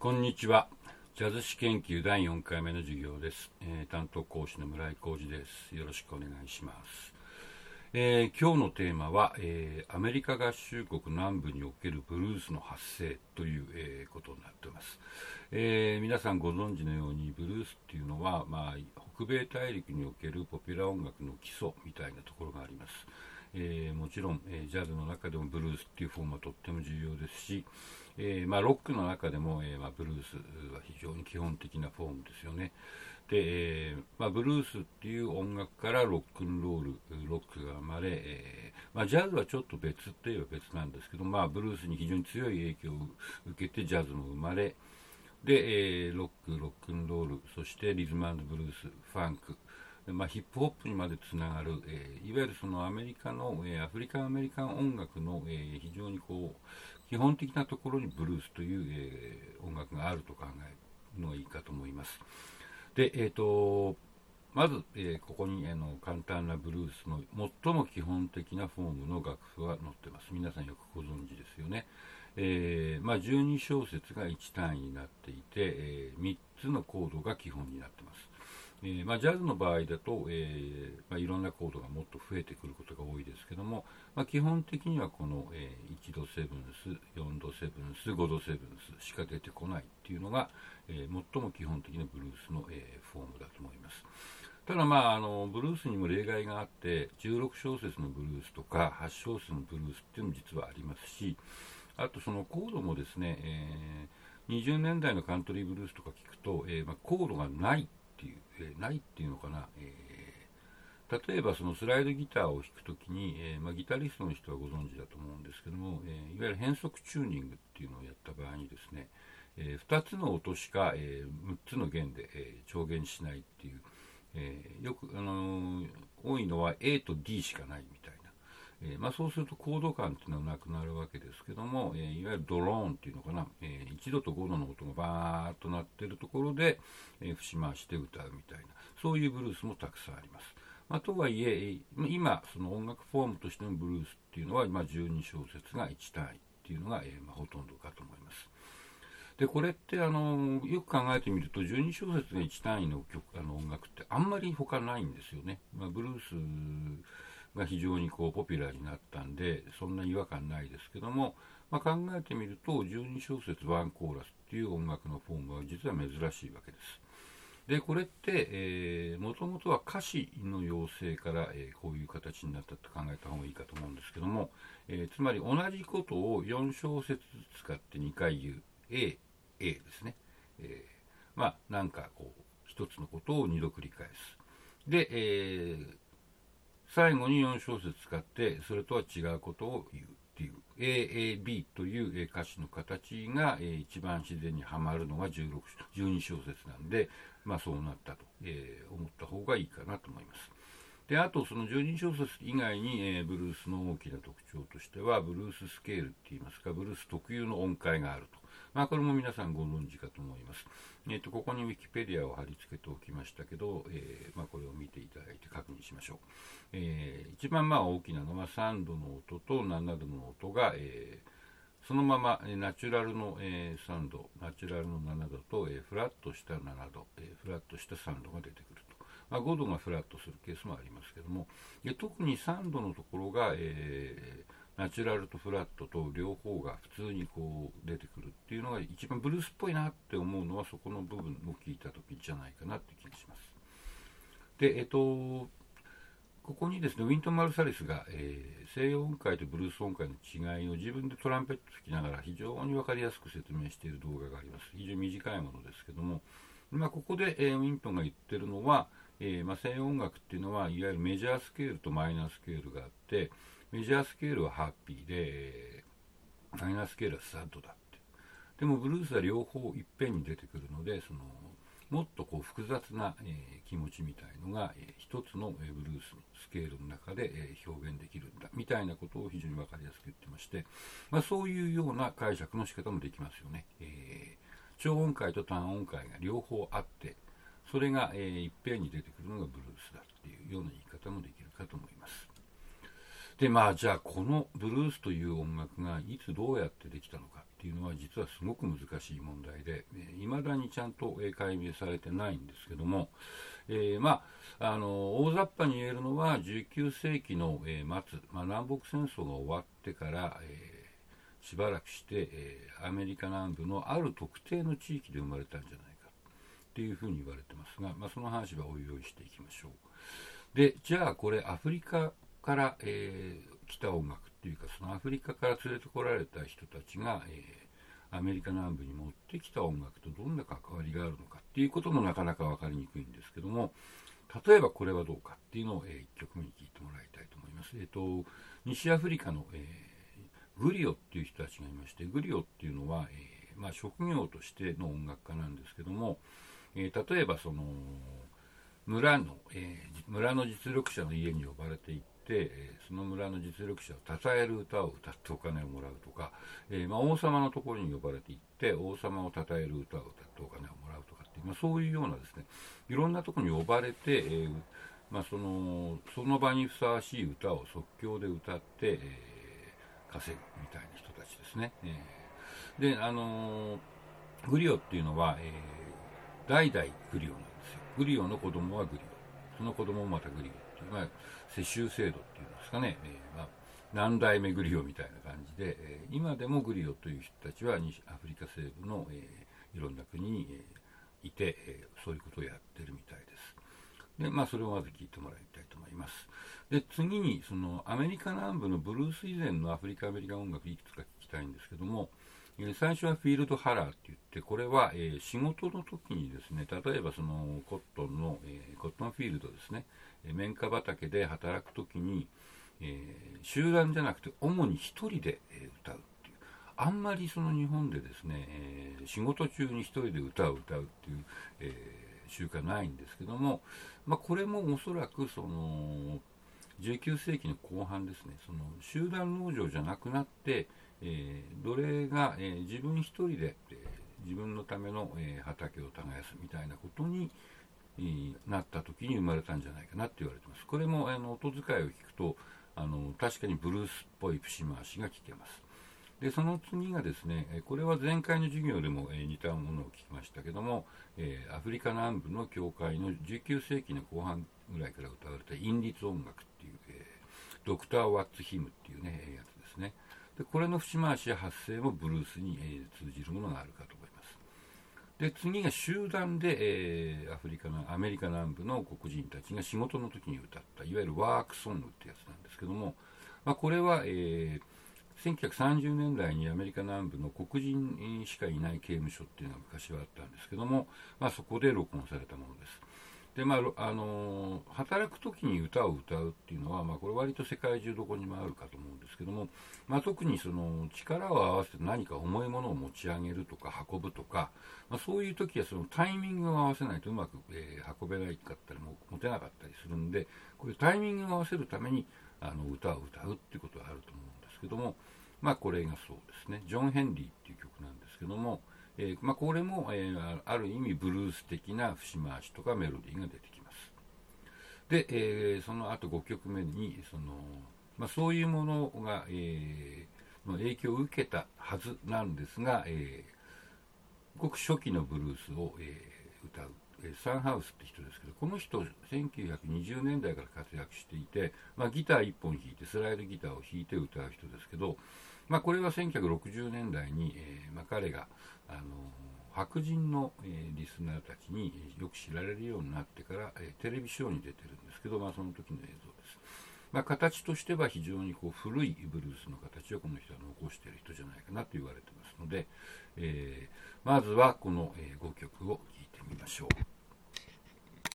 こんにちは。ジャズ史研究第4回目の授業です。えー、担当講師の村井浩二です。よろしくお願いします。えー、今日のテーマは、えー、アメリカ合衆国南部におけるブルースの発生という、えー、ことになっています、え皆さんご存知のようにブルースっていうのは、まあ、北米大陸におけるポピュラー音楽の基礎みたいなところがあります、えもちろん、えジャズの中でもブルースっていうフォームはとっても重要ですし、えー、まあ、ロックの中でも、え、まあ、ブルースは非常に基本的なフォームですよね。で、え、まあ、ブルースっていう音楽からロックンロール、ロックが生まれ、えま、ジャズはちょっと別っていえば別なんですけど、まあ、ブルースに非常に強い影響を受けてジャズも生まれ、で、えロック、ロックンロール、そしてリズムブルース、ファンク、まあ、ヒップホップにまでつながる、えー、いわゆるそのアメリカの、えー、アフリカンアメリカン音楽の、えー、非常にこう基本的なところにブルースという、え、音楽があると考えるのがいいかと思います。で、えーと、まず、え、ここにあの簡単なブルースの最も基本的なフォームの楽譜が載ってます。皆さんよくご存知ですよね。え、まあ、12小節が1単位になっていて、え、3つのコードが基本になってます。えー、まあ、ジャズの場合だと、えー、まあ、いろんなコードがもっと増えてくることが多いですけども、まあ、基本的にはこの、えー、1度セブンス、4度セブンス、5度セブンスしか出てこないっていうのが、え最も基本的なブルースの、えフォームだと思います。ただまあ、あのブルースにも例外があって16小節のブルースとか8小節のブルースっていうのも実はありますしあとそのコードもですね、えー、20年代のカントリーブルースとか聞くと、え、まあ、コードがないていう、えー、ないっていうのかな、え例えばそのスライドギターを弾くときに、えー、まあ、ギタリストの人はご存知だと思うんですけども、え、いわゆる変速チューニングっていうのをやった場合にですね、え、2つの音しか、え6つの弦で、え調弦しないっていう、えよく、あの多いのは A と D しかないみたいな、えまあ、そうするとコード感っていうのはなくなるわけですけども、えいわゆるドローンっていうのかな、え1度と5度の音がバーッと鳴ってるところで、え節回して歌うみたいなそういうブルースもたくさんあります。まあ、とはいえ、今、その音楽フォームとしてのブルースっていうのは、ま、12小節が1単位っていうのが、え、まあ、ほとんどかと思います。で、これってあのよく考えてみると、12小節が1単位の曲あの音楽ってあんまり他ないんですよね。まあ、ブルースが非常にこうポピュラーになったんで、そんな違和感ないですけども、まあ、考えてみると、12小節1コーラスっていう音楽のフォームは実は珍しいわけです。でこれって、もともとは歌詞の要請から、えー、こういう形になったと考えた方がいいかと思うんですけども、えー、つまり同じことを4小節使って2回言う A、A ですね。えー、まあ、なんかこう、一つのことを2度繰り返す。で、え最後に4小節使って、それとは違うことを言う。っていう AAB という歌詞の形が一番自然にはまるのが16 12小節なんで、まあ、そうなったと、え、思った方がいいかなと思います。であとその12小節以外に、え、ブルースの大きな特徴としてはブルーススケールって言いますかブルース特有の音階があると、まあ、これも皆さんご存知かと思います、えーと、ここにウィキペディアを貼り付けておきましたけど、えー、まあ、これを見ていただいて確認しましょう、えー、一番まあ大きなのは3度の音と7度の音が、えーそのまま、ナチュラルの、え3度、ナチュラルの7度と、えフラットした7度、えフラットした3度が出てくると。まあ、5度がフラットするケースもありますけども、で特に3度のところが、えー、ナチュラルとフラットと両方が普通にこう出てくるっていうのが一番ブルースっぽいなって思うのはそこの部分を聞いた時じゃないかなって気がします。で、えっと、ここにですねウィントン・マルサリスが、えー、西洋音階とブルース音階の違いを自分でトランペット吹きながら非常に分かりやすく説明している動画があります。非常に短いものですけども、まあ、ここで、えー、ウィントンが言ってるのは、えー、まあ、西洋音楽っていうのはいわゆるメジャースケールとマイナースケールがあってメジャースケールはハッピーでマイナースケールはサッドだってでもブルースは両方いっぺんに出てくるのでそのもっとこう複雑な、えー、気持ちみたいのが、えー、一つの、えー、ブルースのスケールの中で、えー、表現できるんだみたいなことを非常に分かりやすく言ってまして、まあ、そういうような解釈の仕方もできますよね。え超音階と単音階が両方あってそれが、えー、いっぺんに出てくるのがブルースだっていうような言い方もできるかと思います。でまあじゃあこのブルースという音楽がいつどうやってできたのかっていうのは実はすごく難しい問題でいま、だにちゃんと、解明されてないんですけども、えー、まあ、あの大雑把に言えるのは19世紀の、末、まあ、南北戦争が終わってから、えしばらくして、えアメリカ南部のある特定の地域で生まれたんじゃないかっていうふうに言われてますが、まあ、その話はおいおいしていきましょう。でじゃあこれアフリカから、えー、来た音楽っていうかそのアフリカから連れてこられた人たちが、えー、アメリカ南部に持ってきた音楽とどんな関わりがあるのかっていうこともなかなか分かりにくいんですけども例えばこれはどうかっていうのを、えー、1曲目に聞いてもらいたいと思います。えーと、西アフリカの、え、グリオっていう人たちがいましてグリオっていうのは、えまあ、職業としての音楽家なんですけども、え、例えばその村の、えー、村の実力者の家に呼ばれていて、その村の実力者を称える歌を歌ってお金をもらうとか、えー、まあ、王様のところに呼ばれていって王様を称える歌を歌ってお金をもらうとかっていう、まあ、そういうようなですねいろんなところに呼ばれて、えまあ、そのその場にふさわしい歌を即興で歌って、え稼ぐみたいな人たちですね。えであのグリオっていうのは、え代々グリオなんですよ。グリオの子供はグリオ。その子供もまたグリオていう、ま、世襲制度っていうんですかね、えー、まあ、何代目グリオみたいな感じで、えー、今でもグリオという人たちは西アフリカ西部の、えー、いろんな国に、えー、いて、えー、そういうことをやってるみたいです。で、まあ、それをまず聞いてもらいたいと思います。で、次に、その、アメリカ南部のブルース以前のアフリカ・アメリカ音楽いくつか聞きたいんですけども、最初はフィールドハラーって言って、これは、え、仕事の時にですね、例えばそのコットンの、え、コットンフィールドですね、綿花畑で働く時に、え集団じゃなくて主に1人で、え歌うっていう、あんまりその日本でですね、え仕事中に1人で歌を歌うっていう、え習慣ないんですけども、まあ、これもおそらくその19世紀の後半ですね、その集団農場じゃなくなって、えー、奴隷が、えー、自分一人で、えー、自分のための、え畑を耕すみたいなことに、なった時に生まれたんじゃないかなって言われてます。これもあの音使いを聞くとあの確かにブルースっぽい節回しが聞けます。でその次がですねこれは前回の授業でも、え似たものを聞きましたけども、えアフリカ南部の教会の19世紀の後半ぐらいから歌われた韻律音楽っていう、えドクター・ワッツ・ヒムっていうねやつですね。でこれの節回しや発声もブルースに、え通じるものがあるかと思います。で次が集団で、えー、アフリカのアメリカ南部の黒人たちが仕事の時に歌ったいわゆるワークソングってやつなんですけども、まあ、これは、えー、1930年代にアメリカ南部の黒人しかいない刑務所っていうのが昔はあったんですけども、まあ、そこで録音されたものです。でまああの働く時に歌を歌うっていうのは、まあ、これ割と世界中どこにもあるかと思うんですけども、まあ、特にその力を合わせて何か重いものを持ち上げるとか運ぶとか、まあ、そういう時はそのタイミングを合わせないとうまく、えー、運べないかったりも持てなかったりするんでこれタイミングを合わせるためにあの歌を歌うっていうことはあると思うんですけども、まあ、これがそうですね。ジョン・ヘンリーっていう曲なんですけどもえー、まあ、これも、えー、ある意味ブルース的な節回しとかメロディーが出てきます。で、えー、その後5曲目にその、まあ、そういうものが、えの影響を受けたはずなんですが、えごく初期のブルースを、え歌う、えサンハウスって人ですけどこの人1920年代から活躍していて、まあ、ギター1本弾いてスライドギターを弾いて歌う人ですけど、まあ、これは1960年代に、えーまあ、彼があの白人の、えー、リスナーたちによく知られるようになってから、えー、テレビショーに出てるんですけど、まあ、その時の映像です。まあ、形としては非常にこう古いブルースの形をこの人は残している人じゃないかなと言われてますので、えー、まずはこの、え5曲を聴いてみましょう。